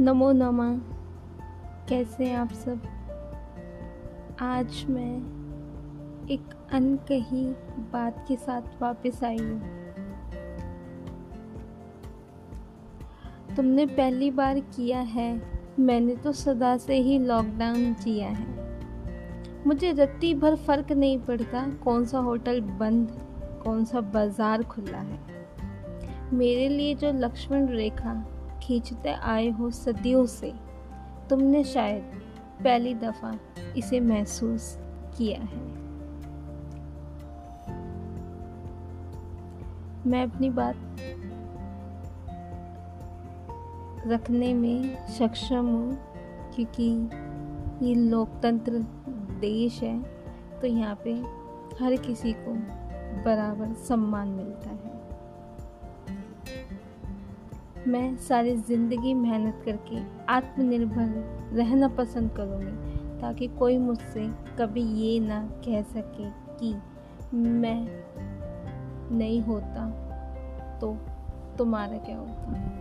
नमो नमा। कैसे हैं आप सब? आज मैं एक अनकही बात के साथ वापस आई हूँ। तुमने पहली बार किया है, मैंने तो सदा से ही लॉकडाउन किया है। मुझे रत्ती भर फ़र्क नहीं पड़ता कौन सा होटल बंद, कौन सा बाज़ार खुला है। मेरे लिए जो लक्ष्मण रेखा खींचते आए हो सदियों से, तुमने शायद पहली दफ़ा इसे महसूस किया है। मैं अपनी बात रखने में सक्षम हूँ, क्योंकि ये लोकतंत्र देश है तो यहाँ पे हर किसी को बराबर सम्मान मिलता है। मैं सारी ज़िंदगी मेहनत करके आत्मनिर्भर रहना पसंद करूँगी, ताकि कोई मुझसे कभी ये ना कह सके कि मैं नहीं होता तो तुम्हारा क्या होता।